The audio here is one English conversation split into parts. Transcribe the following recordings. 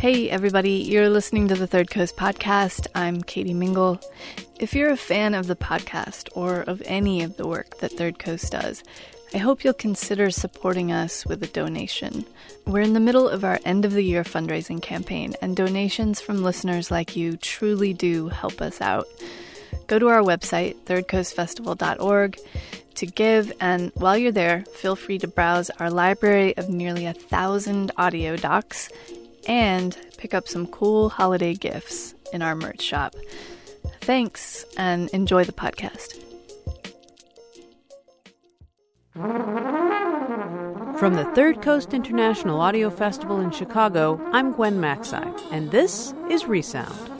Hey, everybody, you're listening to the Third Coast podcast. I'm Katie Mingle. If you're a fan of the podcast or of any of the work that Third Coast does, I hope you'll consider supporting us with a donation. We're in the middle of our end of the year fundraising campaign, and donations from listeners like you truly do help us out. Go to our website, thirdcoastfestival.org, to give, and while you're there, feel free to browse our library of nearly a thousand audio docs and pick up some cool holiday gifts in our merch shop. Thanks and enjoy the podcast. From the Third Coast International Audio Festival in Chicago, I'm Gwen Macsai, and this is Resound.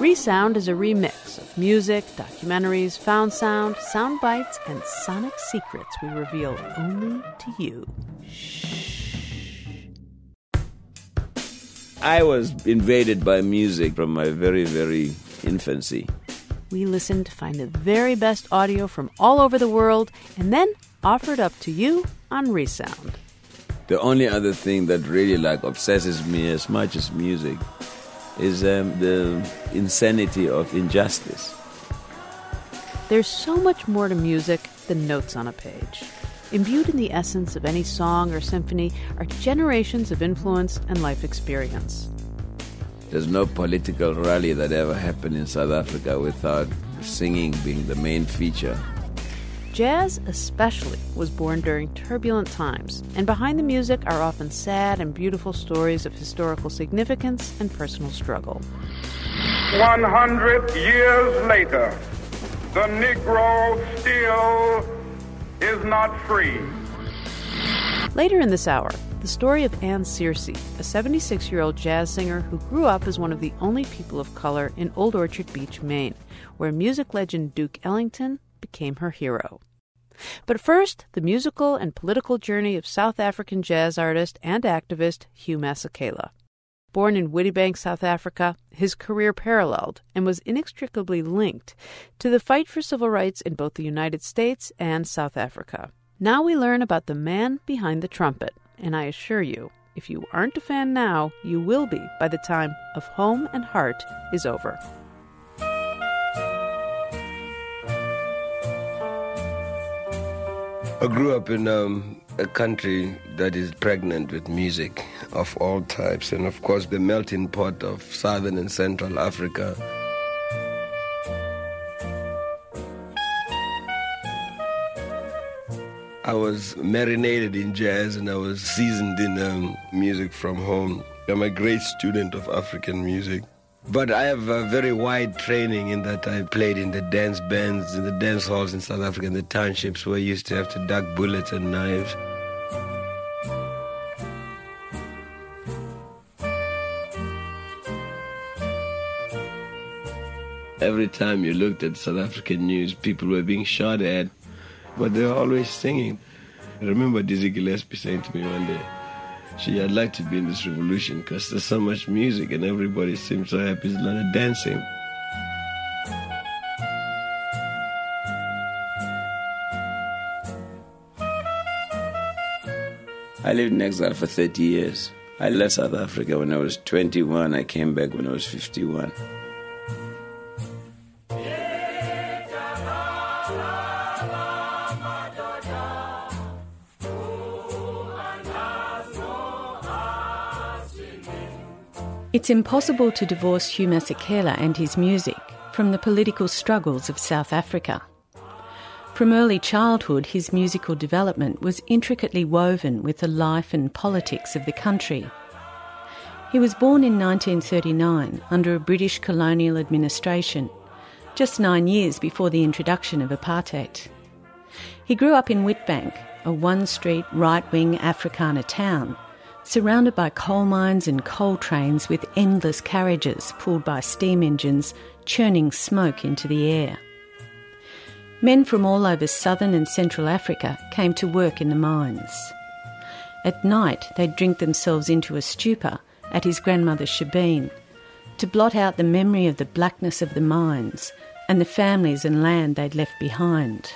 Resound is a remix of music, documentaries, found sound, sound bites, and sonic secrets we reveal only to you. I was invaded by music from my very, very infancy. We listen to find the very best audio from all over the world and then offer it up to you on Resound. The only other thing that really like obsesses me as much as music is um, the insanity of injustice. There's so much more to music than notes on a page. Imbued in the essence of any song or symphony are generations of influence and life experience. There's no political rally that ever happened in South Africa without singing being the main feature. Jazz, especially, was born during turbulent times, and behind the music are often sad and beautiful stories of historical significance and personal struggle. 100 years later, the Negro still is not free. Later in this hour, the story of Ann Searcy, a 76 year old jazz singer who grew up as one of the only people of color in Old Orchard Beach, Maine, where music legend Duke Ellington became her hero. But first, the musical and political journey of South African jazz artist and activist Hugh Masekela. Born in Witbank, South Africa, his career paralleled and was inextricably linked to the fight for civil rights in both the United States and South Africa. Now we learn about the man behind the trumpet, and I assure you, if you aren't a fan now, you will be by the time Of Home and Heart is over. I grew up in um, a country that is pregnant with music of all types, and of course, the melting pot of southern and central Africa. I was marinated in jazz and I was seasoned in um, music from home. I'm a great student of African music. But I have a very wide training in that I played in the dance bands, in the dance halls in South Africa, in the townships where I used to have to duck bullets and knives. Every time you looked at South African news, people were being shot at, but they were always singing. I remember Dizzy Gillespie saying to me one day, she, I'd like to be in this revolution because there's so much music and everybody seems so happy. There's a lot of dancing. I lived in exile for 30 years. I left South Africa when I was 21. I came back when I was 51. It's impossible to divorce Hugh Masekela and his music from the political struggles of South Africa. From early childhood, his musical development was intricately woven with the life and politics of the country. He was born in 1939 under a British colonial administration, just nine years before the introduction of apartheid. He grew up in Witbank, a one street right wing Afrikaner town, surrounded by coal mines and coal trains with endless carriages pulled by steam engines churning smoke into the air. Men from all over southern and central Africa came to work in the mines. At night, they'd drink themselves into a stupor at his grandmother's shebeen to blot out the memory of the blackness of the mines and the families and land they'd left behind.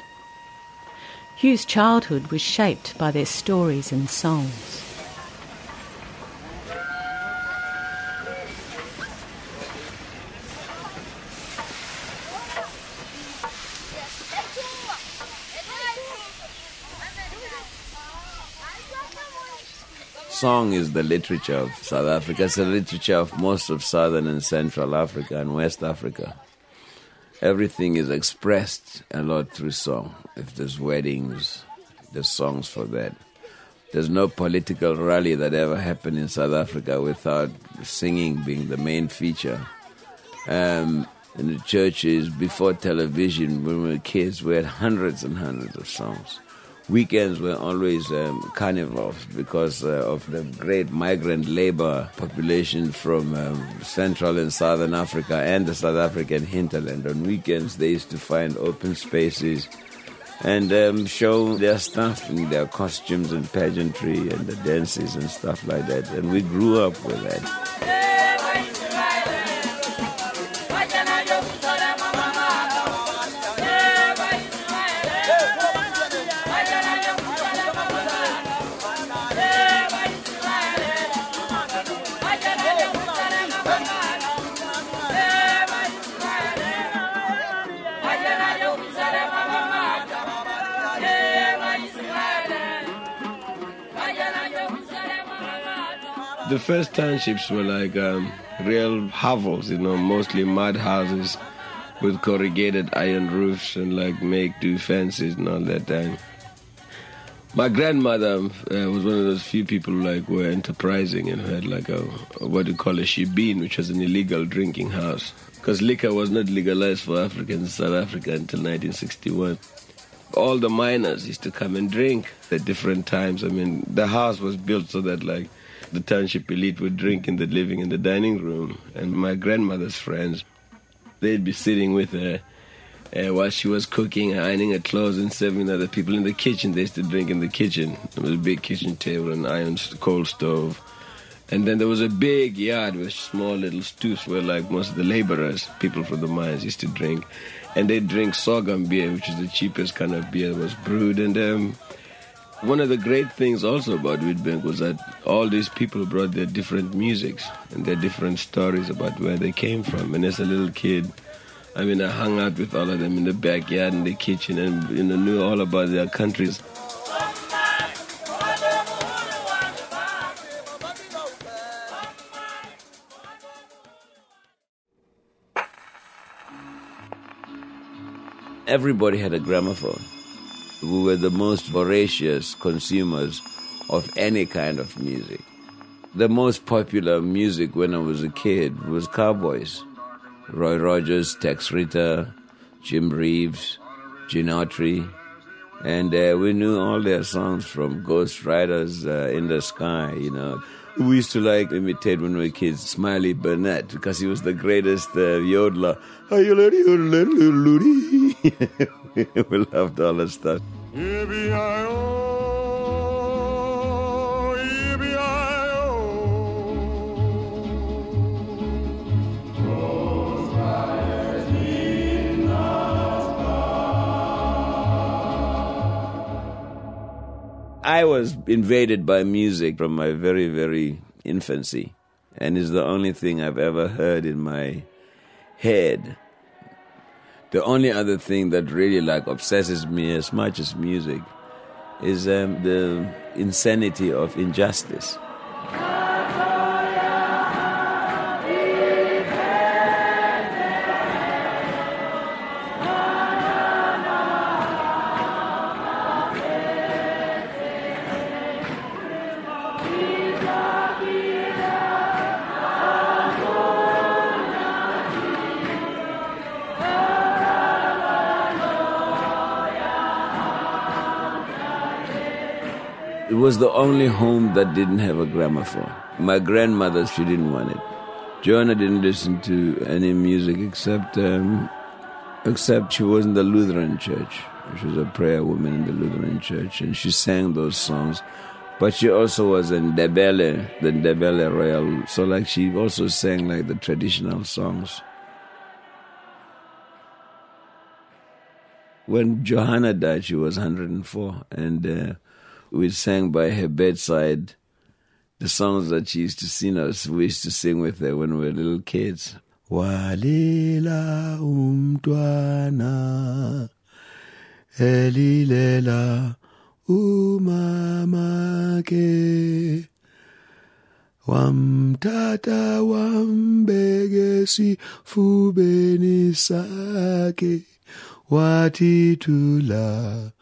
Hugh's childhood was shaped by their stories and songs. Song is the literature of South Africa. It's the literature of most of Southern and Central Africa and West Africa. Everything is expressed a lot through song. If there's weddings, there's songs for that. There's no political rally that ever happened in South Africa without singing being the main feature. Um, in the churches, before television, when we were kids, we had hundreds and hundreds of songs weekends were always um, carnivals because uh, of the great migrant labor population from um, Central and Southern Africa and the South African hinterland. On weekends, they used to find open spaces and um, show their stuff and their costumes and pageantry and the dances and stuff like that. And we grew up with that. The first townships were like um, real hovels, you know, mostly mud houses with corrugated iron roofs and like make do fences and all that time. My grandmother uh, was one of those few people like were enterprising and had like a, a what you call a shebeen, which was an illegal drinking house. Because liquor was not legalized for Africans in South Africa until 1961. All the miners used to come and drink at different times. I mean, the house was built so that like the township elite would drink in the living in the dining room, and my grandmother's friends, they'd be sitting with her uh, while she was cooking, ironing her clothes, and serving other people in the kitchen. They used to drink in the kitchen. There was a big kitchen table, an iron coal stove. And then there was a big yard with small little stoops where, like most of the laborers, people from the mines used to drink. And they'd drink sorghum beer, which is the cheapest kind of beer that was brewed. And um, one of the great things also about Witbank was that all these people brought their different musics and their different stories about where they came from. And as a little kid, I mean, I hung out with all of them in the backyard, in the kitchen, and you know, knew all about their countries. Everybody had a gramophone we were the most voracious consumers of any kind of music. The most popular music when I was a kid was cowboys. Roy Rogers, Tex Ritter, Jim Reeves, Gene Autry, and uh, we knew all their songs from Ghost Riders uh, in the Sky, you know. We used to like imitate when we were kids Smiley Burnette because he was the greatest uh, yodeler. we loved all that stuff. I was invaded by music from my very, very infancy, and it's the only thing I've ever heard in my head. The only other thing that really like obsesses me as much as music is um, the insanity of injustice. Was the only home that didn't have a gramophone. My grandmother, she didn't want it. Joanna didn't listen to any music except um, except she was in the Lutheran church. She was a prayer woman in the Lutheran church, and she sang those songs. But she also was in Ndebele, the Ndebele Royal. So, like, she also sang like the traditional songs. When Johanna died, she was 104, and uh, we sang by her bedside the songs that she used to sing us. We used to sing with her when we were little kids. Walila umtwana elilela umama ke wamtata wambeke sifubeni sakhe wathi thula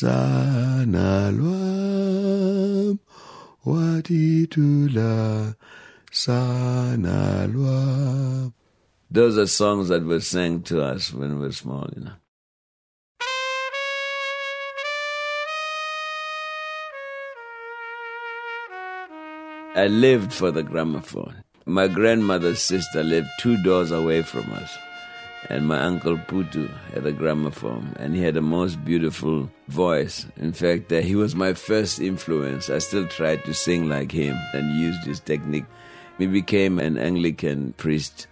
sana lwam wathi sana those are songs that were sang to us when we were small you know I lived for the gramophone. My grandmother's sister lived two doors away from us. And my uncle Putu had a gramophone, and he had the most beautiful voice. In fact, uh, he was my first influence. I still tried to sing like him and used his technique. He became an Anglican priest,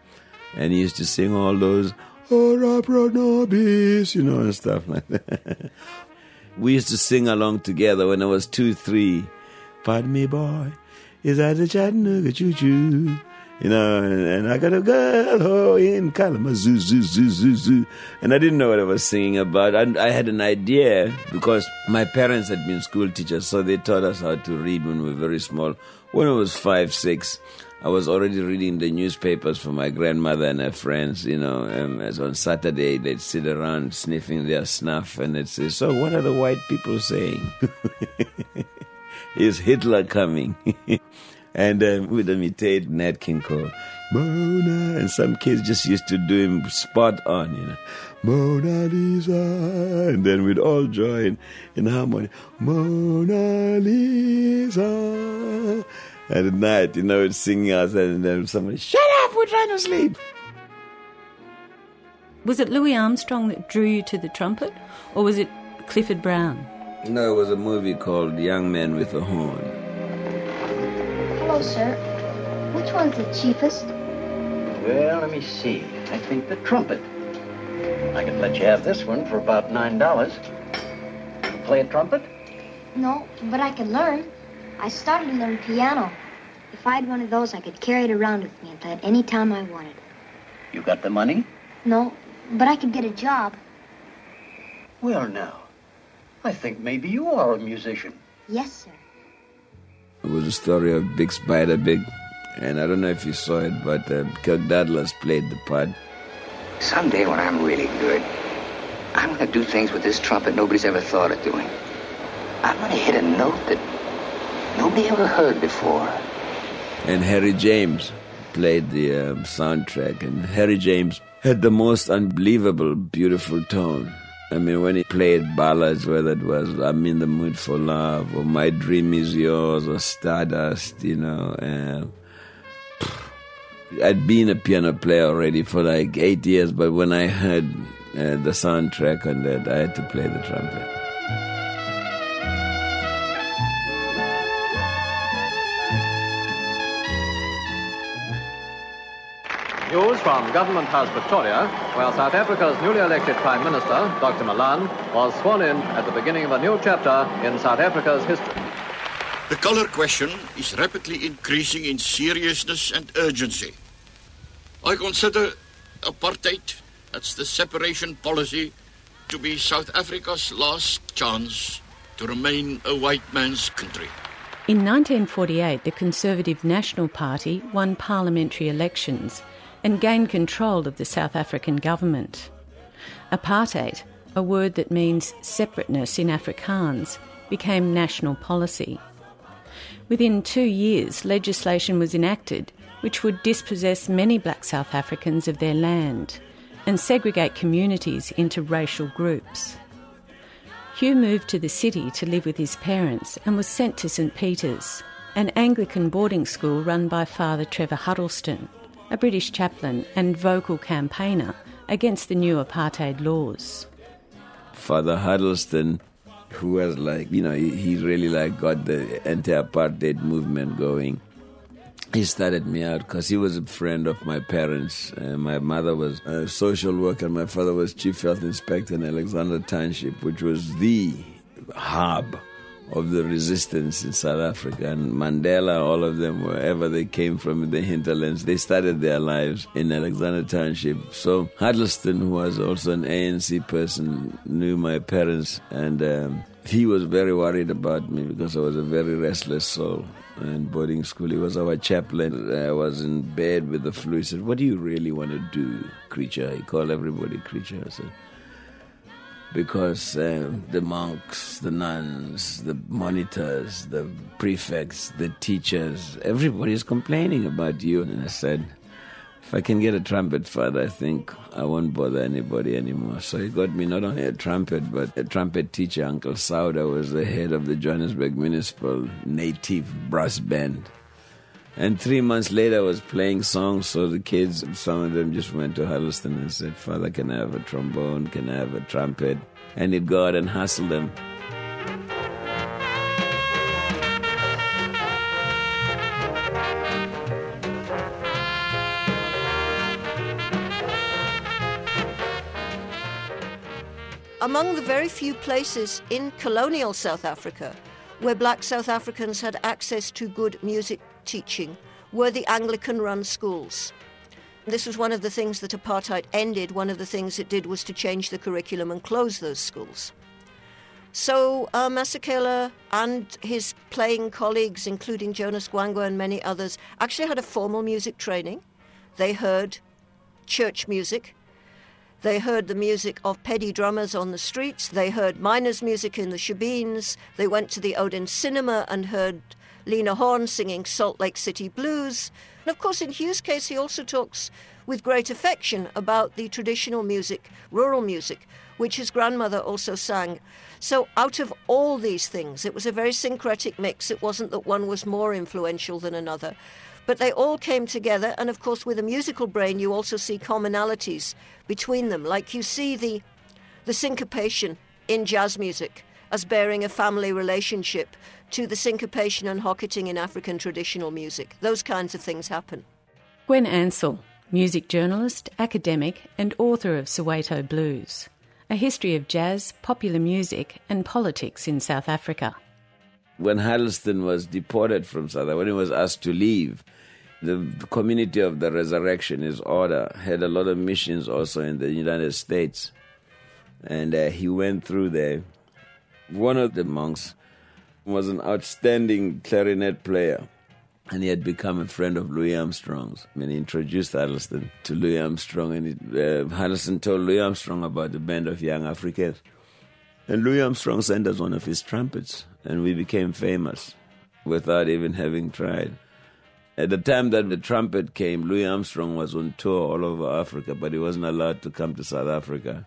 and he used to sing all those Ora pro nobis, you know, and stuff like that. we used to sing along together when I was two, three. Pardon me, boy is that the Chattanooga choo choo. You know, and, and, I got a girl oh, in Kalamazoo, zoo, zoo, zoo, zoo. And I didn't know what I was singing about. I, I had an idea because my parents had been school teachers, so they taught us how to read when we were very small. When I was five, six, I was already reading the newspapers for my grandmother and her friends, you know. Um, as on Saturday, they'd sit around sniffing their snuff and they'd say, So, what are the white people saying? is Hitler coming? and um, we'd imitate Nat King Cole. Mona, and some kids just used to do him spot on, you know. Mona Lisa, and then we'd all join in harmony. Mona Lisa. And at night, you know, it's singing us, and then somebody, shut up, we're trying to sleep. Was it Louis Armstrong that drew you to the trumpet, or was it Clifford Brown? No, it was a movie called Young Man with a Horn. Sir. Which one's the cheapest? Well, let me see. I think the trumpet. I can let you have this one for about nine dollars. Play a trumpet? No, but I can learn. I started to learn piano. If I had one of those, I could carry it around with me and play it any time I wanted. You got the money? No, but I could get a job. Well, now. I think maybe you are a musician. Yes, sir. It was a story of Bix Beiderbecke, and I don't know if you saw it, but uh, Kirk Douglas played the part. Someday when I'm really good, I'm going to do things with this trumpet nobody's ever thought of doing. I'm going to hit a note that nobody ever heard before. And Harry James played the um, soundtrack, and Harry James had the most unbelievable, beautiful tone. I mean, when he played ballads, whether it was I'm in the mood for love or My dream is yours or Stardust, you know. Uh, I'd been a piano player already for like eight years, but when I heard uh, the soundtrack on that, I had to play the trumpet. News from Government House, Pretoria, where South Africa's newly elected Prime Minister, Dr. Malan, was sworn in at the beginning of a new chapter in South Africa's history. The color question is rapidly increasing in seriousness and urgency. I consider apartheid, that's the separation policy, to be South Africa's last chance to remain a white man's country. In 1948, the Conservative National Party won parliamentary elections and gained control of the South African government. Apartheid, a word that means separateness in Afrikaans, became national policy. Within two years, legislation was enacted which would dispossess many black South Africans of their land and segregate communities into racial groups. Hugh moved to the city to live with his parents and was sent to St Peter's, an Anglican boarding school run by Father Trevor Huddleston, a British chaplain and vocal campaigner against the new apartheid laws. Father Huddleston, who was like, you know, he, really like got the anti-apartheid movement going. He started me out because he was a friend of my parents. Uh, my mother was a social worker, my father was chief health inspector in Alexandra Township, which was the hub of the resistance in South Africa. And Mandela, all of them, wherever they came from in the hinterlands, they started their lives in Alexandra Township. So Huddleston, who was also an ANC person, knew my parents, and um, he was very worried about me because I was a very restless soul. In boarding school, he was our chaplain. I was in bed with the flu. He said, What do you really want to do, creature? He called everybody creature. I said, because uh, the monks, the nuns, the monitors, the prefects, the teachers, everybody is complaining about you. And I said, if I can get a trumpet, Father, I think I won't bother anybody anymore. So he got me not only a trumpet, but a trumpet teacher. Uncle Sauda was the head of the Johannesburg Municipal Native Brass Band. And three months later, I was playing songs, so the kids, some of them just went to Huddleston and said, Father, can I have a trombone? Can I have a trumpet? And he'd go out and hustle them. Among the very few places in colonial South Africa where black South Africans had access to good music teaching were the Anglican run schools. This was one of the things that apartheid ended. One of the things it did was to change the curriculum and close those schools. So uh, and his playing colleagues, including Jonas Gwangwa and many others, actually had a formal music training. They heard church music. They heard the music of Pedi drummers on the streets. They heard miners' music in the shebeens. They went to the Odin Cinema and heard Lena Horne singing Salt Lake City Blues. And of course, in Hugh's case, he also talks with great affection about the traditional music, rural music, which his grandmother also sang. So, out of all these things, it was a very syncretic mix. It wasn't that one was more influential than another. But they all came together, and of course, with a musical brain, you also see commonalities between them. Like you see the, the syncopation in jazz music as bearing a family relationship to the syncopation and hocketing in African traditional music. Those kinds of things happen. Gwen Ansell, music journalist, academic, and author of Soweto Blues, a history of jazz, popular music, and politics in South Africa. When Huddleston was deported from South Africa, when he was asked to leave, the community of the resurrection, his order, had a lot of missions also in the United States. And uh, he went through there. One of the monks was an outstanding clarinet player. And he had become a friend of Louis Armstrong's. I mean, he introduced Huddleston to Louis Armstrong, and it, uh, told Louis Armstrong about the band of young Africans. And Louis Armstrong sent us one of his trumpets, and we became famous without even having tried. At the time that the trumpet came, Louis Armstrong was on tour all over Africa, but he wasn't allowed to come to South Africa.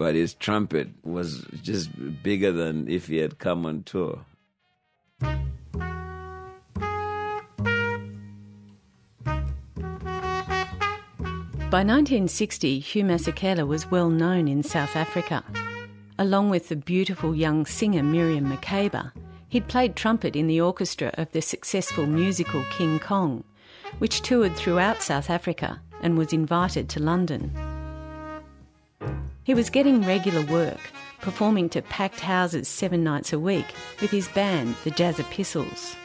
But his trumpet was just bigger than if he had come on tour. By 1960, Hugh Masekela was well known in South Africa. Along with the beautiful young singer Miriam Makeba, he'd played trumpet in the orchestra of the successful musical King Kong, which toured throughout South Africa and was invited to London. He was getting regular work, performing to packed houses seven nights a week with his band, the Jazz Epistles.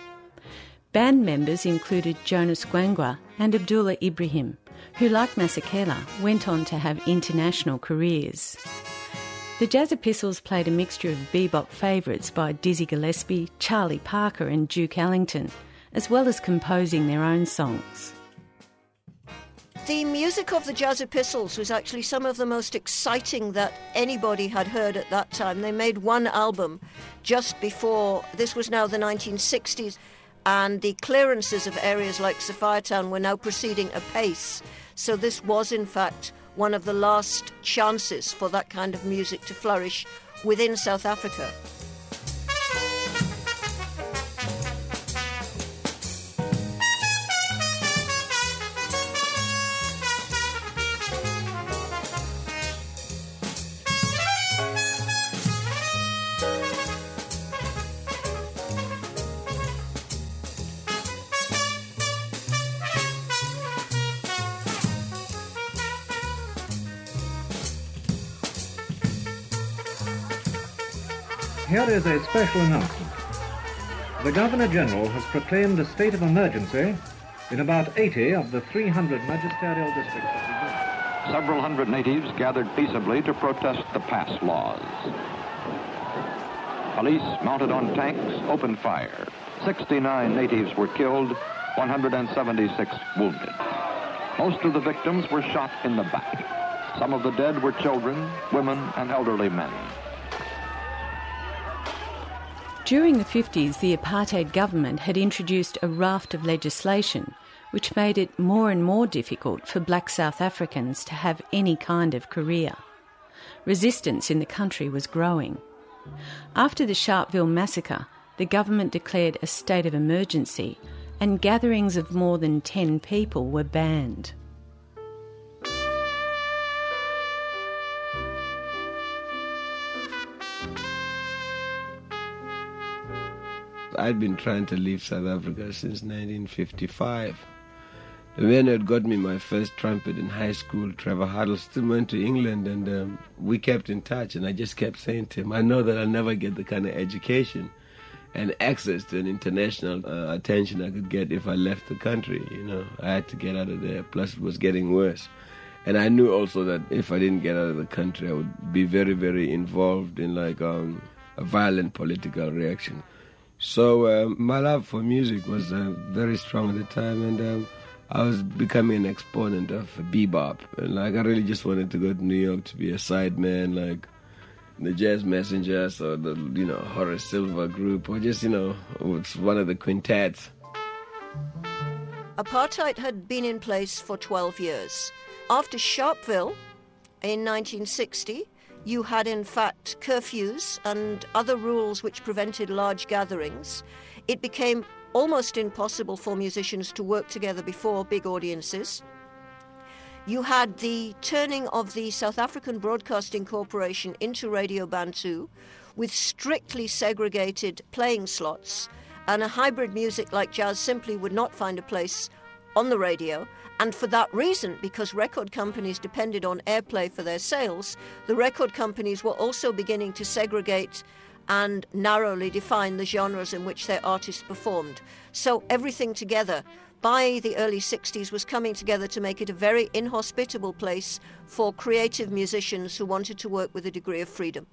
Band members included Jonas Gwangwa and Abdullah Ibrahim, who, like Masekela, went on to have international careers. The Jazz Epistles played a mixture of bebop favourites by Dizzy Gillespie, Charlie Parker, and Duke Ellington, as well as composing their own songs. The music of the Jazz Epistles was actually some of the most exciting that anybody had heard at that time. They made one album just before, this was now the 1960s, and the clearances of areas like Sophiatown were now proceeding apace. So this was, in fact, one of the last chances for that kind of music to flourish within South Africa. Here is a special announcement. The Governor General has proclaimed a state of emergency in about 80 of the 300 magisterial districts of the Uganda. Several hundred natives gathered peaceably to protest the pass laws. Police mounted on tanks opened fire. 69 natives were killed, 176 wounded. Most of the victims were shot in the back. Some of the dead were children, women, and elderly men. During the 50s, the apartheid government had introduced a raft of legislation which made it more and more difficult for black South Africans to have any kind of career. Resistance in the country was growing. After the Sharpeville massacre, the government declared a state of emergency and gatherings of more than 10 people were banned. I'd been trying to leave South Africa since 1955. The man who had got me my first trumpet in high school, Trevor Huddleston, went to England and um, we kept in touch. And I just kept saying to him, I know that I'll never get the kind of education and access to an international uh, attention I could get if I left the country. You know, I had to get out of there. Plus, it was getting worse. And I knew also that if I didn't get out of the country, I would be very, very involved in like um, a violent political reaction. So uh, my love for music was uh, very strong at the time, and um, I was becoming an exponent of bebop. And like I really just wanted to go to New York to be a sideman, like the Jazz Messengers or the you know Horace Silver group, or just you know it's one of the quintets. Apartheid had been in place for 12 years. After Sharpeville in 1960, you had in fact curfews and other rules which prevented large gatherings. It became almost impossible for musicians to work together before big audiences. You had the turning of the South African Broadcasting Corporation into Radio Bantu with strictly segregated playing slots, and a hybrid music like jazz simply would not find a place on the radio. And for that reason, because record companies depended on airplay for their sales, the record companies were also beginning to segregate and narrowly define the genres in which their artists performed. So everything together by the early 60s was coming together to make it a very inhospitable place for creative musicians who wanted to work with a degree of freedom.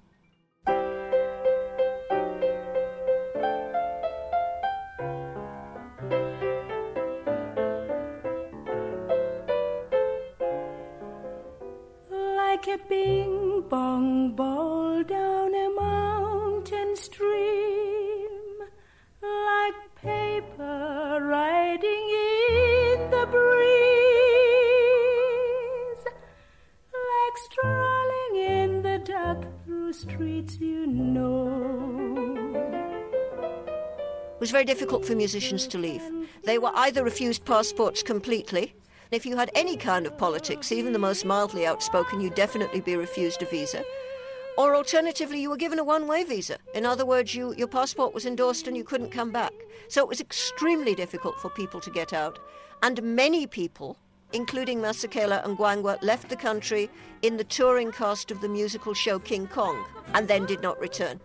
A bing bong ball down a mountain stream, like paper riding in the breeze, like strolling in the dark through streets you know. It was very difficult for musicians to leave. They were either refused passports completely if you had any kind of politics, even the most mildly outspoken, you'd definitely be refused a visa. Or alternatively, you were given a one way visa. In other words, you, your passport was endorsed and you couldn't come back. So it was extremely difficult for people to get out. And many people, including Masekela and Gwangwa, left the country in the touring cast of the musical show King Kong and then did not return.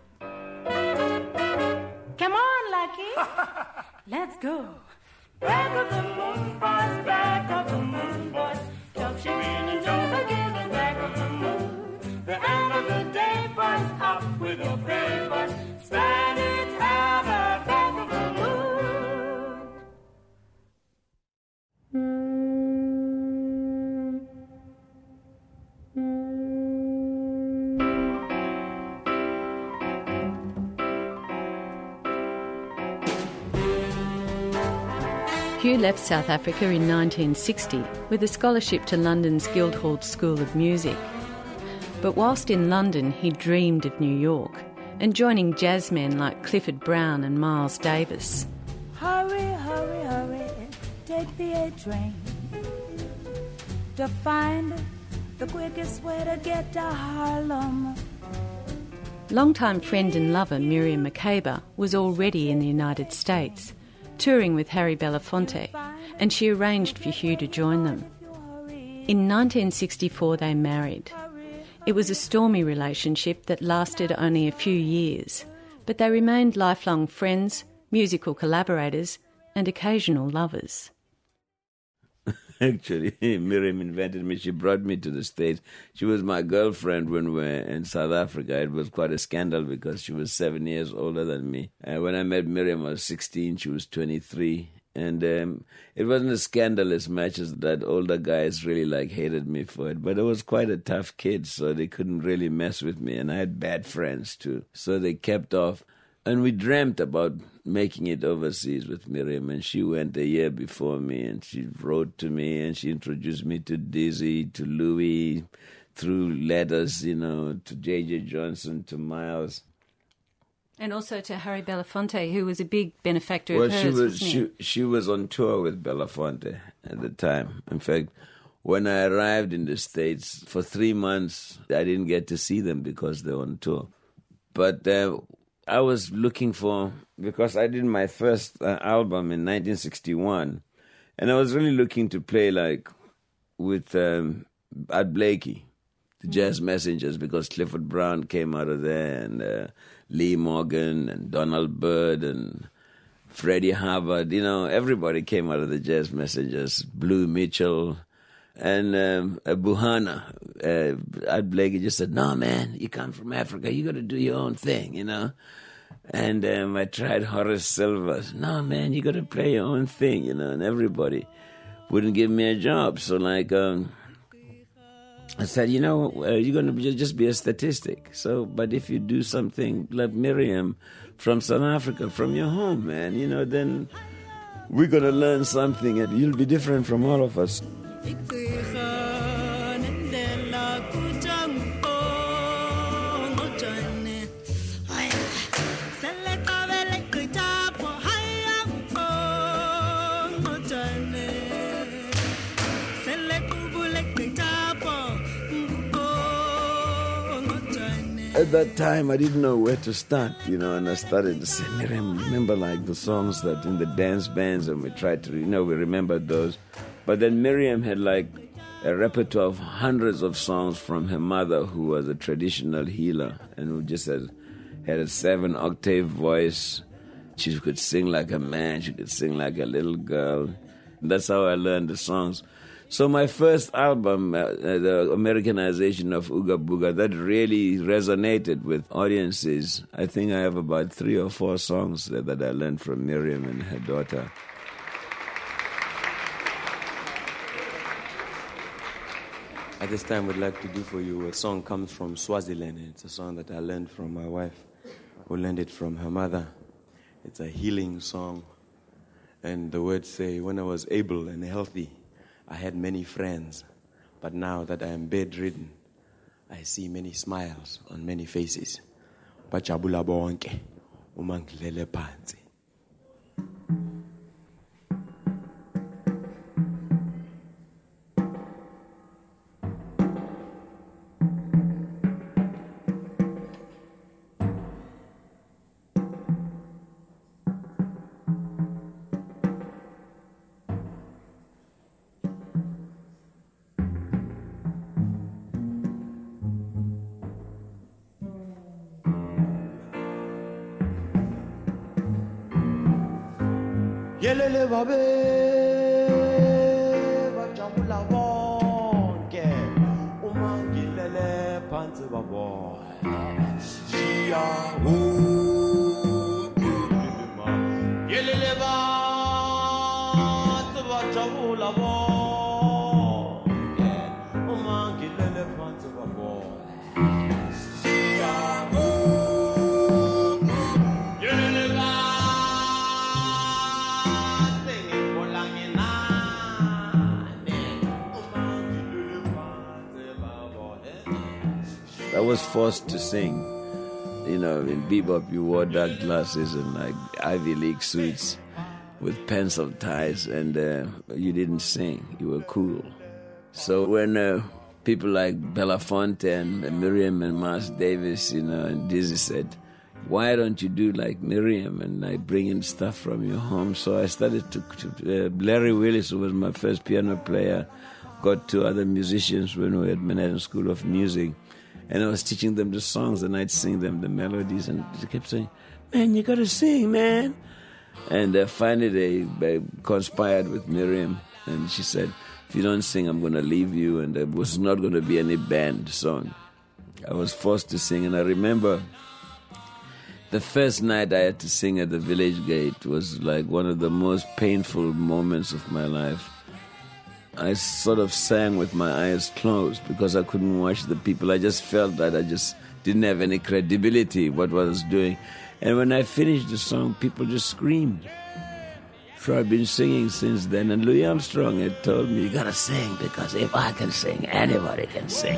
Come on, Lucky. Let's go. Back of the moon boys, back of the moon boys. Jump Shireen and Joe begin the back of the moon. The end of the day, boys, up with your pay, boys. Hugh left South Africa in 1960 with a scholarship to London's Guildhall School of Music. But whilst in London, he dreamed of New York and joining jazzmen like Clifford Brown and Miles Davis. Hurry, hurry, hurry, take the A train to find the quickest way to get to Harlem. Longtime friend and lover Miriam Makeba was already in the United States, touring with Harry Belafonte, and she arranged for Hugh to join them. In 1964, they married. It was a stormy relationship that lasted only a few years, but they remained lifelong friends, musical collaborators, and occasional lovers. Actually, Miriam invented me. She brought me to the States. She was my girlfriend when we were in South Africa. It was quite a scandal because she was seven years older than me. And when I met Miriam, I was 16, she was 23. And um, it wasn't as scandalous much as that older guys really like hated me for it. But I was quite a tough kid, so they couldn't really mess with me. And I had bad friends too. So they kept off. And we dreamt about making it overseas with Miriam, and she went a year before me, and she wrote to me, and she introduced me to Dizzy, to Louis, through letters, you know, to J.J. Johnson, to Miles. And also to Harry Belafonte, who was a big benefactor well, of hers. Well, she was she she was on tour with Belafonte at the time. In fact, when I arrived in the states for three months, I didn't get to see them because they were on tour. But uh, I was looking for because I did my first uh, album in 1961, and I was really looking to play like with um, Art Blakey, the Jazz Messengers, because Clifford Brown came out of there, and uh, Lee Morgan, and Donald Byrd, and Freddie Hubbard. You know, everybody came out of the Jazz Messengers. Blue Mitchell. And um, uh, Buhana, uh, Art Blakey just said, "No, man, you come from Africa. You got to do your own thing, you know." And um, I tried Horace Silver. No, man, you got to play your own thing, you know. And everybody wouldn't give me a job. So, like, um, I said, you know, uh, you're going to just be a statistic. So, but if you do something like Miriam from South Africa, from your home, man, you know, then we're going to learn something and you'll be different from all of us. At that time, I didn't know where to start, you know, and I started to say, Miriam, remember like the songs that in the dance bands, and we tried to, you know, we remembered those. But then Miriam had like a repertoire of hundreds of songs from her mother, who was a traditional healer and who just had, had a seven octave voice. She could sing like a man, she could sing like a little girl. That's how I learned the songs. So my first album, uh, the Americanization of Ooga Booga, that really resonated with audiences. I think I have about three or four songs that, that I learned from Miriam and her daughter. At this time, we'd like to do for you a song comes from Swaziland. It's a song that I learned from my wife, who learned it from her mother. It's a healing song. And the words say, When I was able and healthy, I had many friends. But now that I am bedridden, I see many smiles on many faces. Bajabula bonke phansi. Was forced to sing. You know, in bebop, you wore dark glasses and like Ivy League suits with pencil ties, and uh, you didn't sing. You were cool. So when uh, people like Belafonte and Miriam and Miles Davis, you know, and Dizzy said, why don't you do like Miriam and like bring in stuff from your home? So I started to, to uh, Larry Willis, was my first piano player, got two other musicians when we were at Manhattan School of Music, and I was teaching them the songs, and I'd sing them the melodies, and they kept saying, "Man, you gotta sing, man." And uh, finally, they, they conspired with Miriam, and she said, "If you don't sing, I'm gonna leave you." And there was not gonna be any band song. I was forced to sing, and I remember the first night I had to sing at the village gate was like one of the most painful moments of my life. I sort of sang with my eyes closed because I couldn't watch the people. I just felt that I just didn't have any credibility what I was doing. And when I finished the song, people just screamed. So I've been singing since then. And Louis Armstrong had told me, you gotta sing because if I can sing, anybody can sing.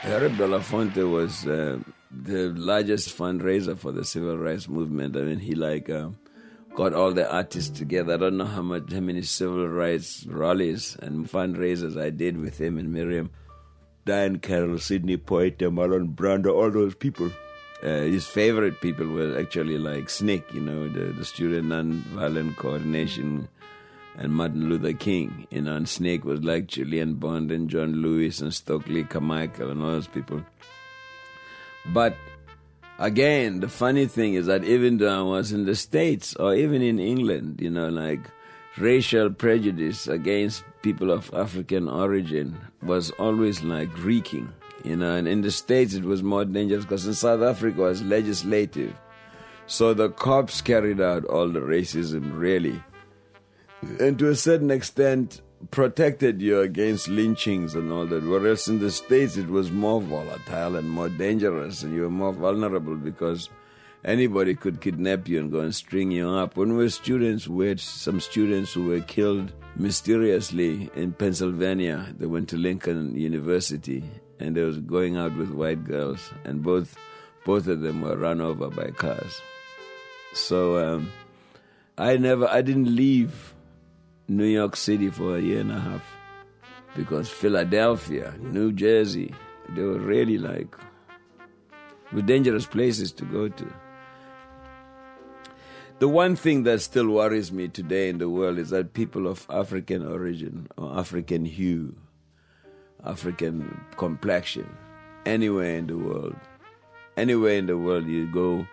Harry Belafonte was uh, the largest fundraiser for the civil rights movement. I mean, he like um, got all the artists together. I don't know how much, how many civil rights rallies and fundraisers I did with him and Miriam, Diahann Carroll, Sidney Poitier, Marlon Brando, all those people. Uh, his favorite people were actually like SNCC, you know, the, the Student Nonviolent Coordination and Martin Luther King. You know, SNCC was like Julian Bond and John Lewis and Stokely Carmichael and all those people. But again, the funny thing is that even though I was in the States or even in England, you know, like racial prejudice against people of African origin was always like reeking. You know, and in the States it was more dangerous because in South Africa it was legislative. So the cops carried out all the racism really and to a certain extent protected you against lynchings and all that. Whereas in the States, it was more volatile and more dangerous, and you were more vulnerable because anybody could kidnap you and go and string you up. When we were students, we had some students who were killed mysteriously in Pennsylvania. They went to Lincoln University and they was going out with white girls, and both both of them were run over by cars. So um, I never, I didn't leave New York City for a year and a half because Philadelphia, New Jersey, they were really like were dangerous places to go to. The one thing that still worries me today in the world is that people of African origin or African hue, African complexion, anywhere in the world, anywhere in the world you go,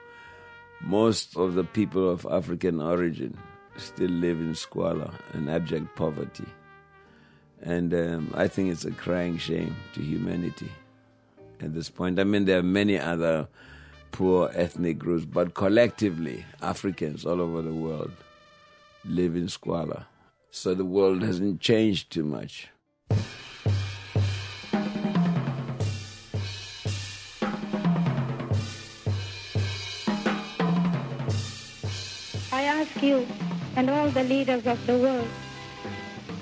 most of the people of African origin still live in squalor and abject poverty. And um, I think it's a crying shame to humanity at this point. I mean, there are many other poor ethnic groups, but collectively, Africans all over the world live in squalor. So the world hasn't changed too much. And all the leaders of the world,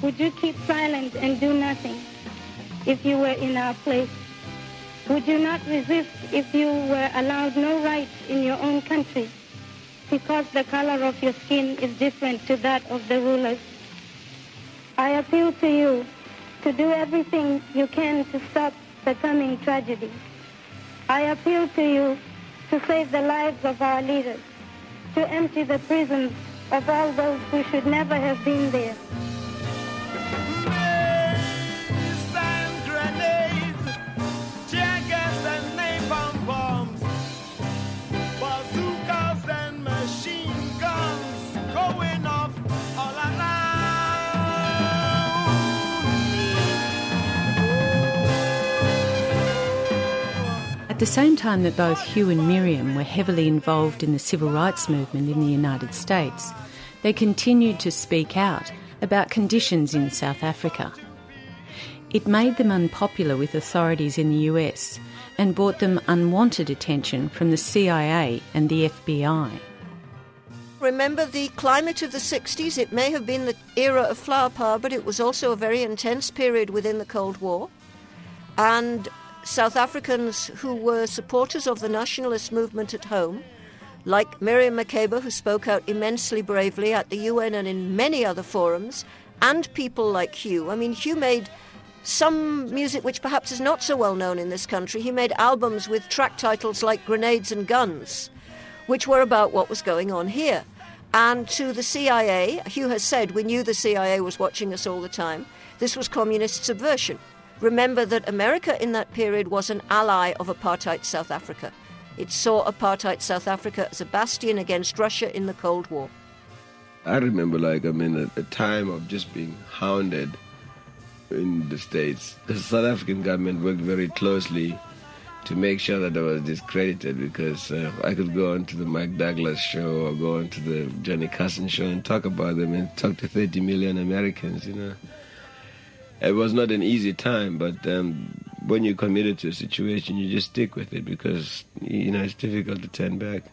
would you keep silent and do nothing if you were in our place? Would you not resist if you were allowed no rights in your own country? because the color of your skin is different to that of the rulers. I appeal to you to do everything you can to stop the coming tragedy. I appeal to you to save the lives of our leaders, to empty the prisons of all those who should never have been there. The same time that both Hugh and Miriam were heavily involved in the civil rights movement in the United States, they continued to speak out about conditions in South Africa. It made them unpopular with authorities in the US and brought them unwanted attention from the CIA and the FBI. Remember the climate of the 60s? It may have been the era of flower power, but it was also a very intense period within the Cold War. And South Africans who were supporters of the nationalist movement at home, like Miriam Makeba, who spoke out immensely bravely at the UN and in many other forums, and people like Hugh. I mean, Hugh made some music which perhaps is not so well known in this country. He made albums with track titles like Grenades and Guns, which were about what was going on here. And to the CIA, Hugh has said, we knew the CIA was watching us all the time. This was communist subversion. Remember that America in that period was an ally of apartheid South Africa. It saw apartheid South Africa as a bastion against Russia in the Cold War. I remember, like, I mean, a time of just being hounded in the States. The South African government worked very closely to make sure that I was discredited because uh, I could go on to the Mike Douglas show or go on to the Johnny Carson show and talk about them and talk to 30 million Americans, you know. It was not an easy time, but um, when you're committed to a situation, you just stick with it because, you know, it's difficult to turn back.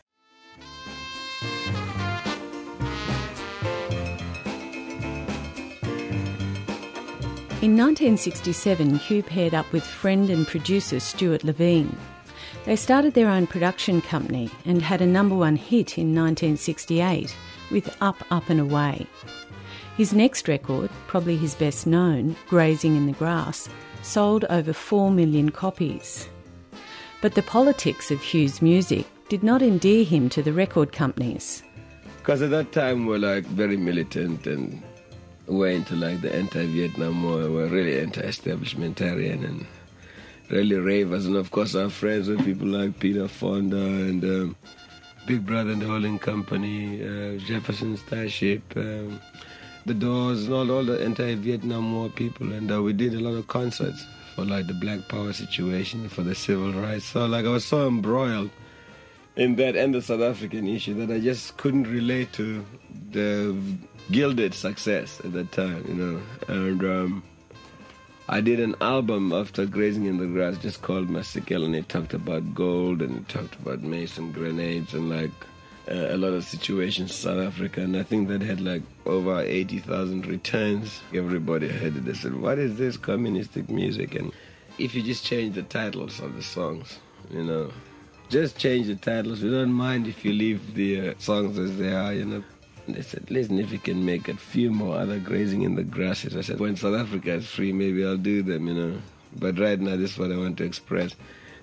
In 1967, Hugh paired up with friend and producer Stuart Levine. They started their own production company and had a number one hit in 1968 with Up, Up and Away. His next record, probably his best known, Grazing in the Grass, sold over 4 million copies. But the politics of Hugh's music did not endear him to the record companies. Because at that time we're like very militant and we're into like the anti-Vietnam War. We're really anti-establishmentarian and really ravers. And of course our friends were people like Peter Fonda and um, Big Brother and the Holding Company, uh, Jefferson Starship, um, The Doors, and all, all the anti-Vietnam War people. And uh, we did a lot of concerts for like the Black Power situation, for the civil rights. So like I was so embroiled in that and the South African issue that I just couldn't relate to the gilded success at that time, you know. And um, I did an album after Grazing in the Grass just called Masekela, and it talked about gold and it talked about mace and grenades and like a lot of situations South Africa. And I think that had like over 80,000 returns. Everybody heard it. They said, What is this communistic music? And if you just change the titles of the songs, you know, just change the titles. We don't mind if you leave the uh, songs as they are, you know. And they said, listen, if you can make a few more other grazing in the grasses. I said, when South Africa is free, maybe I'll do them, you know. But right now, this is what I want to express.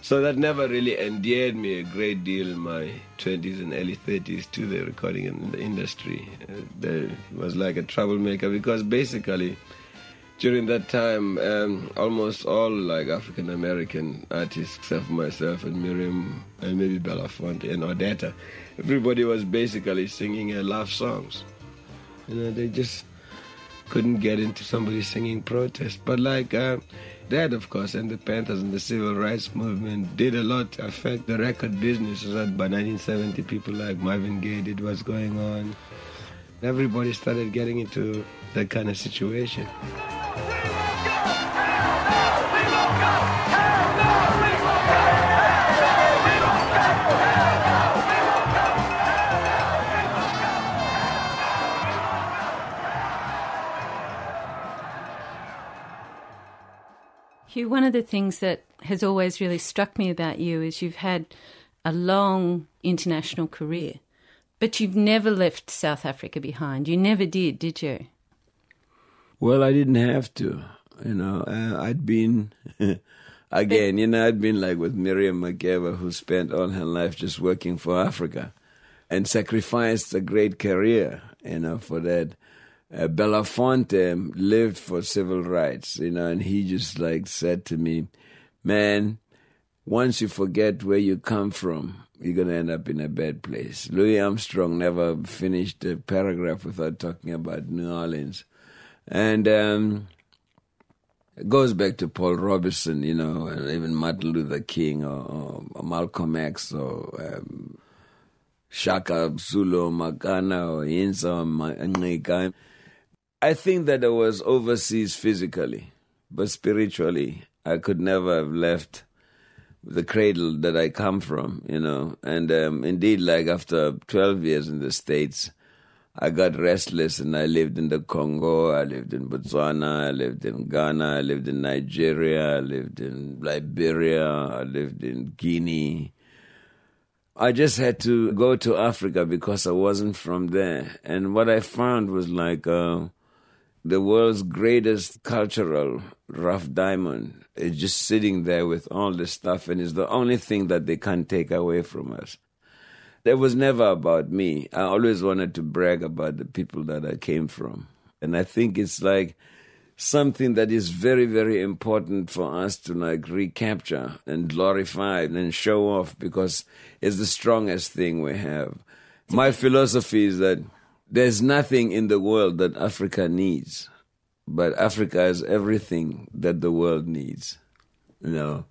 So that never really endeared me a great deal in my 20s and early 30s to the recording industry. Uh, there was like a troublemaker because basically, during that time, um, almost all like African American artists, except myself and Miriam and maybe Belafonte and Odetta, everybody was basically singing uh, love songs. You know, they just couldn't get into somebody singing protest. But like uh, that, of course, and the Panthers and the civil rights movement did a lot to affect the record business. So that by 1970, people like Marvin Gaye did what's going on. Everybody started getting into that kind of situation. Hugh, one of the things that has always really struck me about you is you've had a long international career, But you've never left South Africa behind. You never did, did you? Well, I didn't have to. You know, I'd been, again, you know, I'd been like with Miriam Makeba, who spent all her life just working for Africa and sacrificed a great career, you know, for that. Uh, Belafonte lived for civil rights, you know, and he just like said to me, man, once you forget where you come from, you're going to end up in a bad place. Louis Armstrong never finished a paragraph without talking about New Orleans. And um, it goes back to Paul Robeson, you know, and even Martin Luther King or, or Malcolm X or um, Shaka Zulu, Makana or Insa or Ncika. I think that I was overseas physically, but spiritually, I could never have left the cradle that I come from, you know. And um, indeed, like after 12 years in the States, I got restless and I lived in the Congo, I lived in Botswana, I lived in Ghana, I lived in Nigeria, I lived in Liberia, I lived in Guinea. I just had to go to Africa because I wasn't from there. And what I found was like uh, the world's greatest cultural rough diamond is just sitting there with all this stuff, and it's the only thing that they can't take away from us. It was never about me. I always wanted to brag about the people that I came from. And I think it's like something that is very, very important for us to like recapture and glorify and show off because it's the strongest thing we have. My philosophy is that there's nothing in the world that Africa needs, but Africa is everything that the world needs. You know,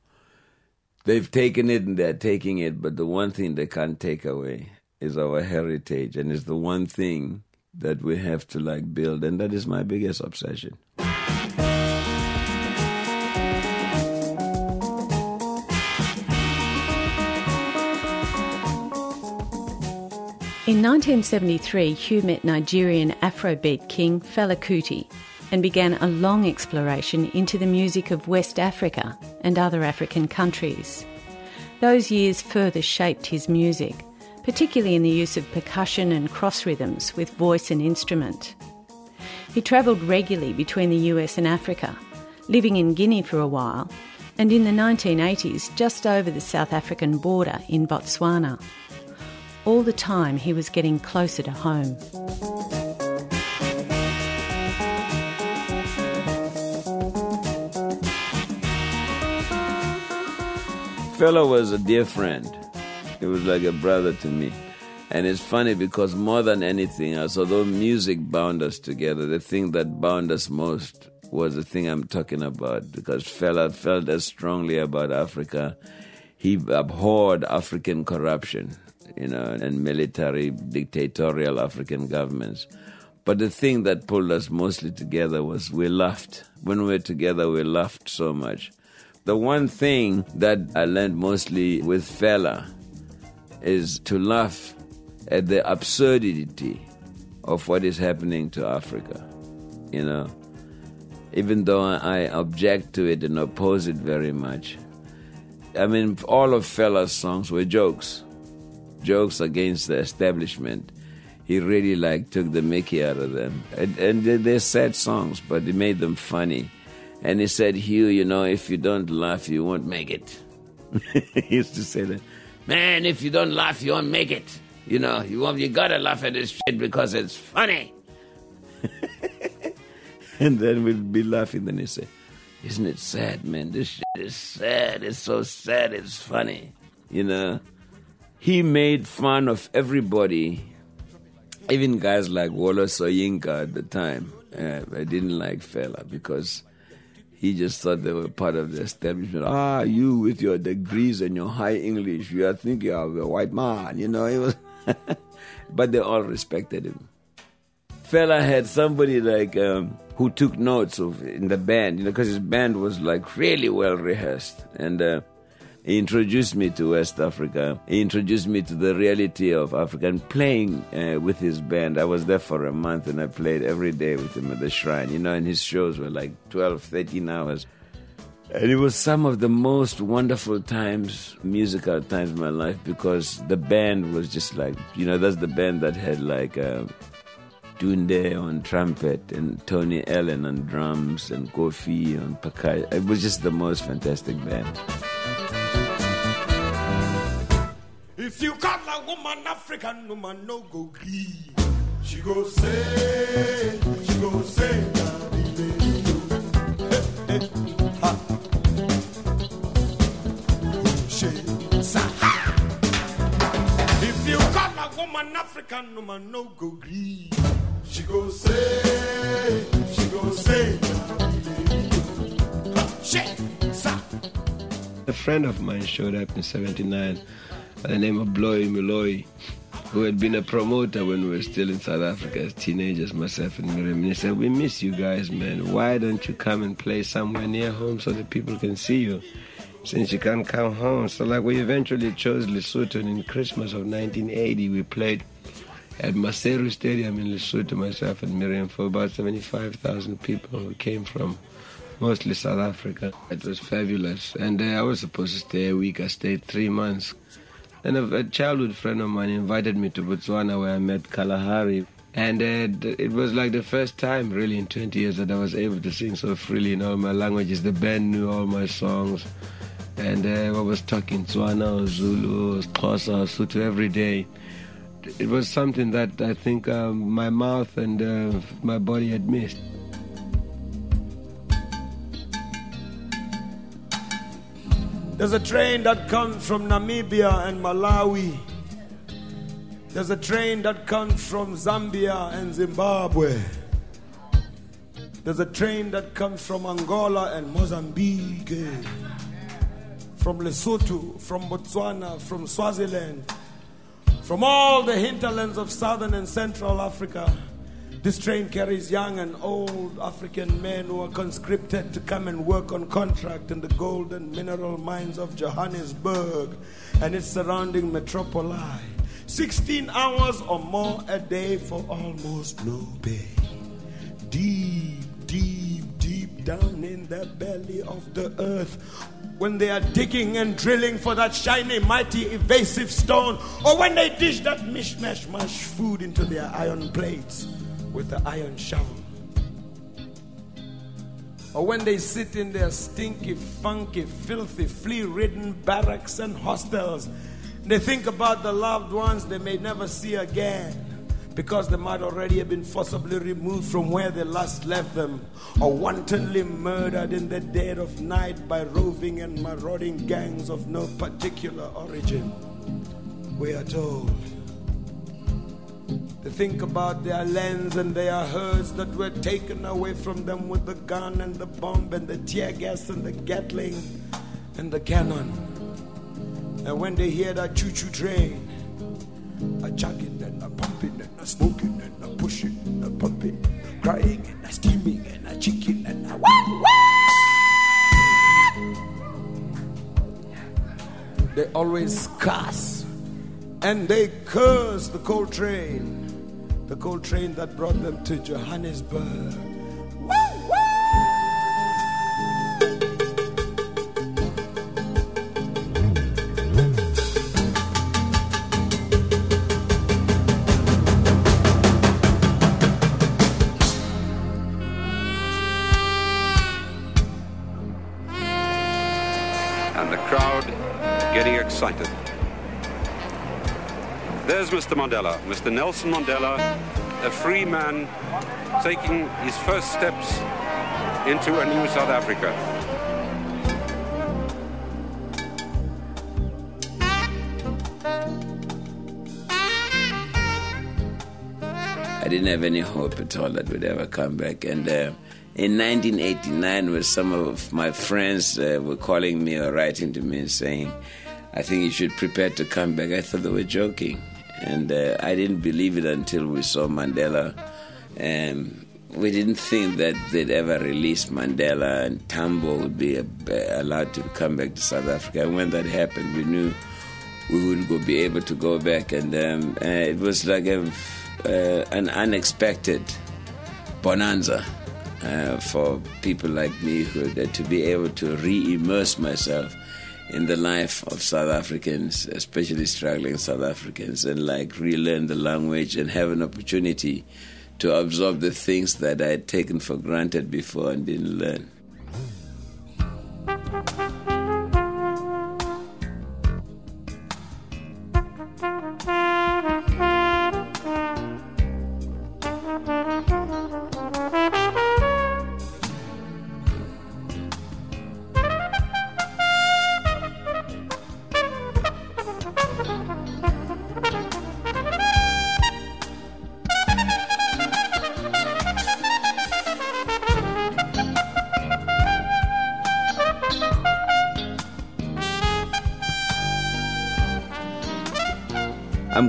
they've taken it and they're taking it, but the one thing they can't take away is our heritage, and it's the one thing that we have to like build, and that is my biggest obsession. In 1973, Hugh met Nigerian Afrobeat king Fela Kuti and began a long exploration into the music of West Africa and other African countries. Those years further shaped his music, particularly in the use of percussion and cross rhythms with voice and instrument. He travelled regularly between the US and Africa, living in Guinea for a while, and in the 1980s just over the South African border in Botswana. All the time he was getting closer to home. Fela was a dear friend. He was like a brother to me. And it's funny because more than anything else, although music bound us together, the thing that bound us most was the thing I'm talking about because Fela felt as strongly about Africa. He abhorred African corruption, you know, and military dictatorial African governments. But the thing that pulled us mostly together was we laughed. When we were together, we laughed so much. The one thing that I learned mostly with Fela is to laugh at the absurdity of what is happening to Africa. You know, even though I object to it and oppose it very much. I mean, all of Fela's songs were jokes, jokes against the establishment. He really like took the Mickey out of them, and, and they're sad songs, but he made them funny. And he said, Hugh, you know, if you don't laugh, you won't make it. he used to say that. Man, if you don't laugh, you won't make it. You know, you won't, you gotta laugh at this shit because it's funny. and then we'll be laughing. Then he say, Isn't it sad, man? This shit is sad. It's so sad. It's funny. You know, he made fun of everybody, even guys like Wole Soyinka at the time. Uh, I didn't like Fela because he just thought they were part of the establishment. Ah, you with your degrees and your high English, you are thinking of a white man, you know. It was, but they all respected him. Fela had somebody like um, who took notes of in the band, you know, because his band was like really well rehearsed, and uh, he introduced me to West Africa. He introduced me to the reality of Africa and playing uh, with his band. I was there for a month and I played every day with him at the shrine, you know, and his shows were like 12, 13 hours. And it was some of the most wonderful times, musical times in my life, because the band was just like, you know, that's the band that had like uh, on trumpet and Tony Allen on drums and Kofi on percussion. It was just the most fantastic band. If you call a woman African woman, no go green. She go say, she go say, If you call a woman African woman, no go green. She go say, she go say, A friend of mine showed up in 79 by the name of Bloy Miloi, who had been a promoter when we were still in South Africa as teenagers, myself and Miriam. And he said, We miss you guys, man. Why don't you come and play somewhere near home so that people can see you? Since you can't come home. So, like, we eventually chose Lesotho, and in Christmas of 1980, we played at Maseru Stadium in Lesotho, myself and Miriam, for about 75,000 people who came from mostly South Africa. It was fabulous. And uh, I was supposed to stay a week. I stayed three months. And a, a childhood friend of mine invited me to Botswana where I met Kalahari. And uh, it was like the first time, really, in 20 years that I was able to sing so freely in all my languages. The band knew all my songs. And uh, I was talking Tswana, Zulu, Xhosa, Sotho every day. It was something that I think um, my mouth and uh, my body had missed. There's a train that comes from Namibia and Malawi. There's a train that comes from Zambia and Zimbabwe. There's a train that comes from Angola and Mozambique. From Lesotho, from Botswana, from Swaziland, from all the hinterlands of southern and central Africa. This train carries young and old African men who are conscripted to come and work on contract in the gold and mineral mines of Johannesburg and its surrounding metropoli. 16 hours or more a day for almost no pay. Deep, deep, deep down in the belly of the earth, when they are digging and drilling for that shiny, mighty, evasive stone, or when they dish that mishmash mash food into their iron plates with the iron shovel. Or when they sit in their stinky, funky, filthy, flea ridden barracks and hostels, they think about the loved ones they may never see again because they might already have been forcibly removed from where they last left them or wantonly murdered in the dead of night by roving and marauding gangs of no particular origin. We are told. They think about their lands and their herds that were taken away from them with the gun and the bomb and the tear gas and the Gatling and the cannon. And when they hear that choo choo train, a chugging and a pumping and a smoking and a pushing and a pumping, crying and a steaming and a chicken and a wah wah. They always cuss and they curse the coal train, the coal train that brought them to Johannesburg. There's Mr. Mandela, Mr. Nelson Mandela, a free man taking his first steps into a new South Africa. I didn't have any hope at all that we'd ever come back. And uh, in 1989, when some of my friends uh, were calling me or writing to me and saying, I think you should prepare to come back, I thought they were joking. And uh, I didn't believe it until we saw Mandela. Um, we didn't think that they'd ever release Mandela and Tambo would be allowed to come back to South Africa. And when that happened, we knew we would go, be able to go back. And um, uh, it was like a, uh, an unexpected bonanza. uh, for people like me who, to be able to re-immerse myself in the life of South Africans, especially struggling South Africans, and like relearn the language and have an opportunity to absorb the things that I had taken for granted before and didn't learn.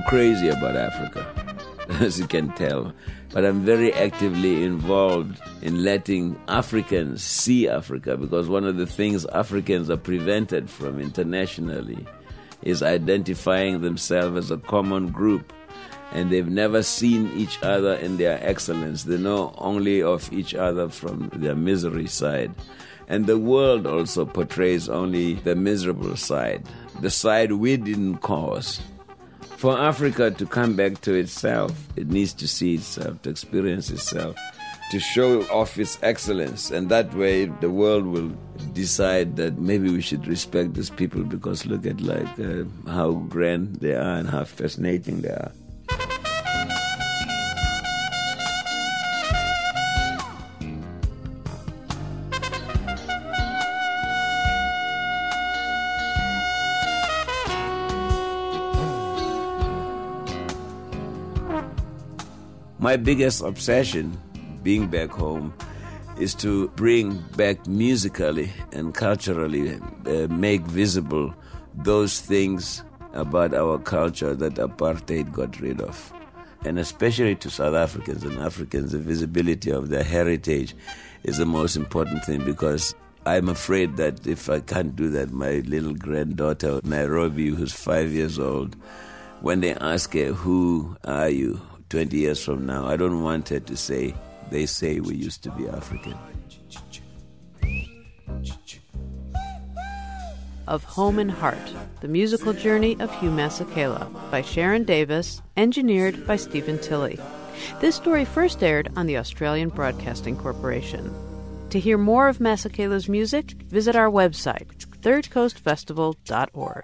Crazy about Africa, as you can tell, but I'm very actively involved in letting Africans see Africa because one of the things Africans are prevented from internationally is identifying themselves as a common group. And they've never seen each other in their excellence. They know only of each other from their misery side. And the world also portrays only the miserable side, the side we didn't cause. For Africa to come back to itself, it needs to see itself, to experience itself, to show off its excellence. And that way, the world will decide that maybe we should respect these people because look at like uh, how grand they are and how fascinating they are. My biggest obsession, being back home, is to bring back musically and culturally, uh, make visible those things about our culture that apartheid got rid of. And especially to South Africans and Africans, the visibility of their heritage is the most important thing because I'm afraid that if I can't do that, my little granddaughter, Nairobi, who's five years old, when they ask her, Who are you? 20 years from now, I don't want her to say, They say we used to be African. Of Home and Heart The Musical Journey of Hugh Masekela by Sharon Davis, engineered by Stephen Tilley. This story first aired on the Australian Broadcasting Corporation. To hear more of Masekela's music, visit our website, thirdcoastfestival.org.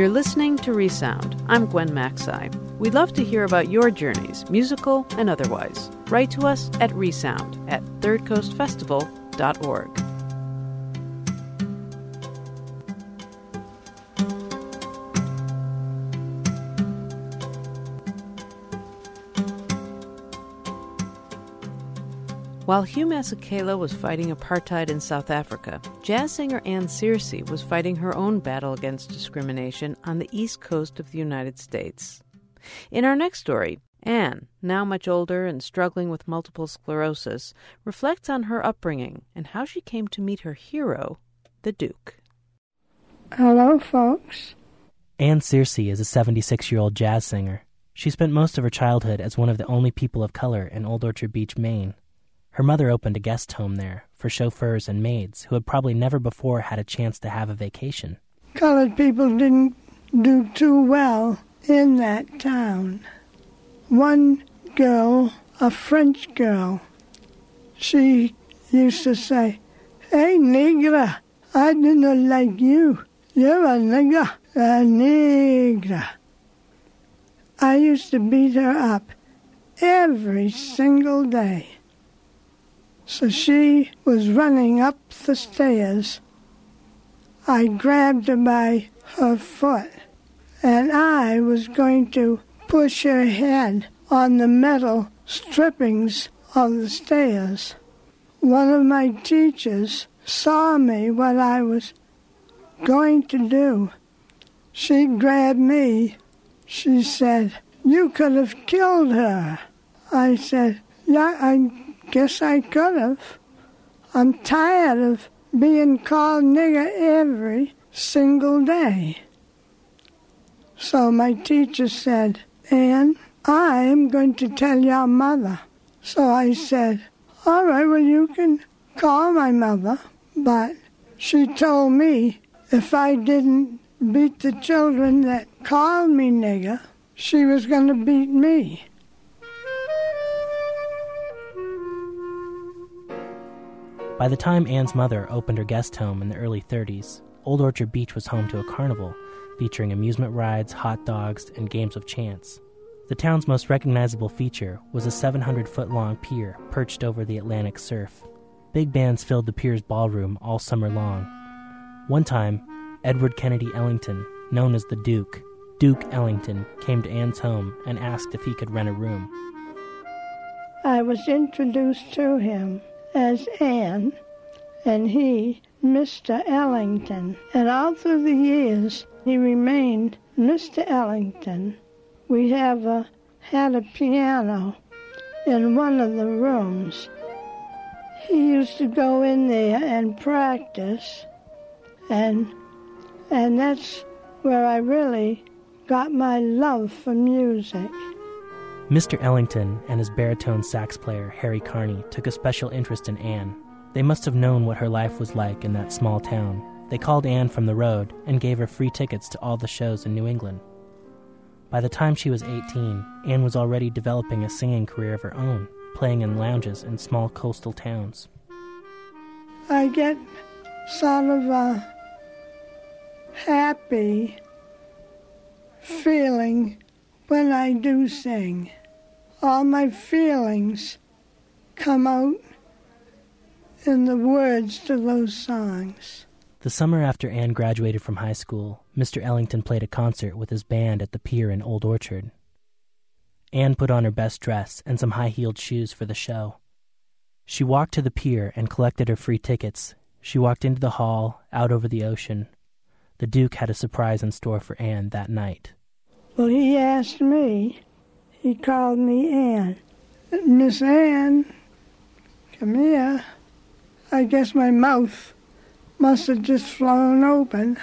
You're listening to Resound. I'm Gwen Macsai. We'd love to hear about your journeys, musical and otherwise. Write to us at resound at thirdcoastfestival.org. While Hugh Masekela was fighting apartheid in South Africa, jazz singer Anne Searcy was fighting her own battle against discrimination on the east coast of the United States. In our next story, Anne, now much older and struggling with multiple sclerosis, reflects on her upbringing and how she came to meet her hero, the Duke. Hello, folks. Anne Searcy is a 76 year old jazz singer. She spent most of her childhood as one of the only people of color in Old Orchard Beach, Maine. Her mother opened a guest home there for chauffeurs and maids who had probably never before had a chance to have a vacation. Colored people didn't do too well in that town. One girl, a French girl, she used to say, Hey, nigger, I do not like you. You're a nigger, a nigger. I used to beat her up every single day. So she was running up the stairs. I grabbed her by her foot, and I was going to push her head on the metal strippings of the stairs. One of my teachers saw me what I was going to do. She grabbed me she said, You could have killed her. I said, Yeah, I guess I could have. I'm tired of being called nigger every single day. So my teacher said, Anne, I'm going to tell your mother. So I said, All right, well, you can call my mother. But she told me if I didn't beat the children that called me nigger, she was going to beat me. By the time Anne's mother opened her guest home in the early 30s, Old Orchard Beach was home to a carnival featuring amusement rides, hot dogs, and games of chance. The town's most recognizable feature was a 700 foot long pier perched over the Atlantic surf. Big bands filled the pier's ballroom all summer long. One time, Edward Kennedy Ellington, known as the Duke, Duke Ellington, came to Anne's home and asked if he could rent a room. I was introduced to him as Anne, and he, Mr. Ellington. And all through the years, he remained Mr. Ellington. We have a, had a piano in one of the rooms. He used to go in there and practice, and and that's where I really got my love for music. Mr. Ellington and his baritone sax player, Harry Carney, took a special interest in Anne. They must have known what her life was like in that small town. They called Anne from the road and gave her free tickets to all the shows in New England. By the time she was 18, Anne was already developing a singing career of her own, playing in lounges in small coastal towns. I get sort of a happy feeling when I do sing. All my feelings come out in the words to those songs. The summer after Anne graduated from high school, Mr. Ellington played a concert with his band at the pier in Old Orchard. Anne put on her best dress and some high heeled shoes for the show. She walked to the pier and collected her free tickets. She walked into the hall, out over the ocean, the Duke had a surprise in store for Anne that night. Well, he asked me. He called me Anne. Miss Anne, come here. I guess my mouth must have just flown open.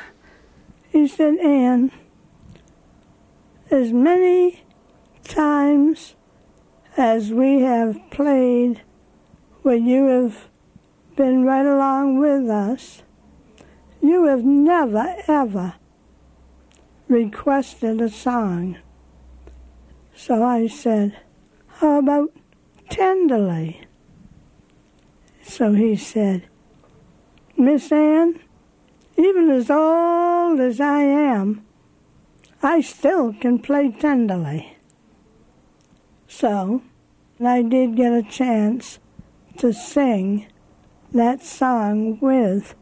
He said, Anne, as many times as we have played when you have been right along with us, you have never, ever requested a song. So I said, How about tenderly? So he said, Miss Anne, even as old as I am, I still can play tenderly. So I did get a chance to sing that song with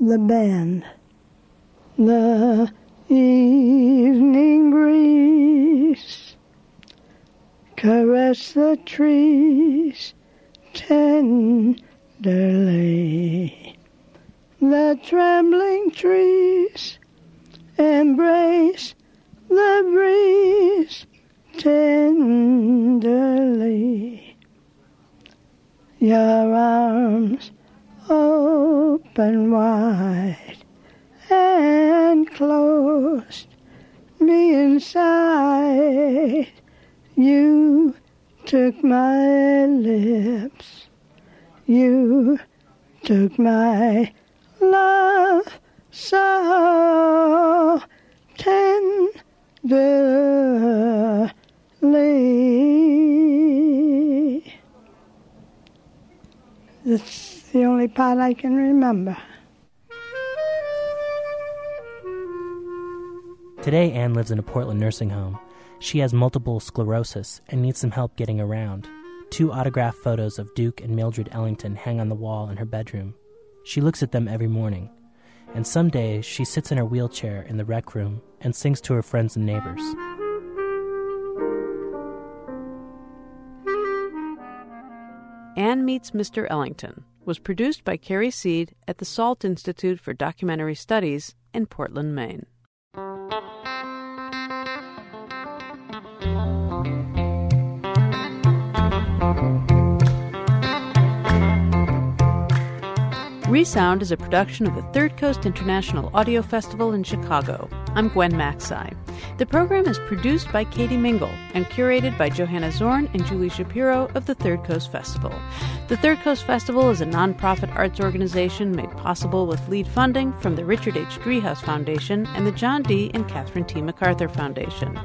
the band. The evening breeze caress the trees tenderly. The trembling trees embrace the breeze tenderly. Your arms open wide and closed me inside you took my lips. You took my love so tenderly. That's the only part I can remember. Today, Anne lives in a Portland nursing home. She has multiple sclerosis and needs some help getting around. Two autographed photos of Duke and Mildred Ellington hang on the wall in her bedroom. She looks at them every morning, and some days she sits in her wheelchair in the rec room and sings to her friends and neighbors. Anne Meets Mr. Ellington was produced by Carrie Seed at the Salt Institute for Documentary Studies in Portland, Maine. Resound is a production of the Third Coast International Audio Festival in Chicago. I'm Gwen Macsai. The program is produced by Katie Mingle and curated by Johanna Zorn and Julie Shapiro of the Third Coast Festival. The Third Coast Festival is a nonprofit arts organization made possible with lead funding from the Richard H. Driehaus Foundation and the John D. and Catherine T. MacArthur Foundation.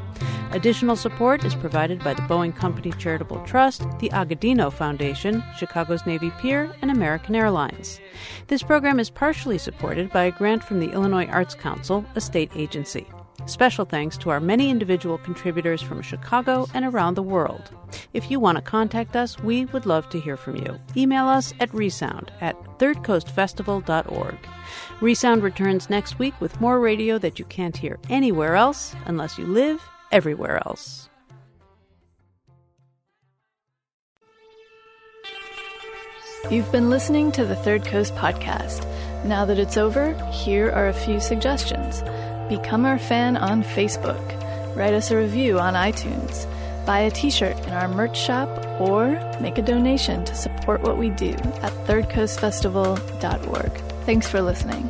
Additional support is provided by the Boeing Company Charitable Trust, the Agudino Foundation, Chicago's Navy Pier, and American Airlines. This program is partially supported by a grant from the Illinois Arts Council, a state agency. Special thanks to our many individual contributors from Chicago and around the world. If you want to contact us, we would love to hear from you. Email us at resound at thirdcoastfestival.org. Resound returns next week with more radio that you can't hear anywhere else unless you live everywhere else. You've been listening to the Third Coast Podcast. Now that it's over, here are a few suggestions. Become our fan on Facebook, write us a review on iTunes, buy a t shirt in our merch shop, or make a donation to support what we do at thirdcoastfestival.org. Thanks for listening.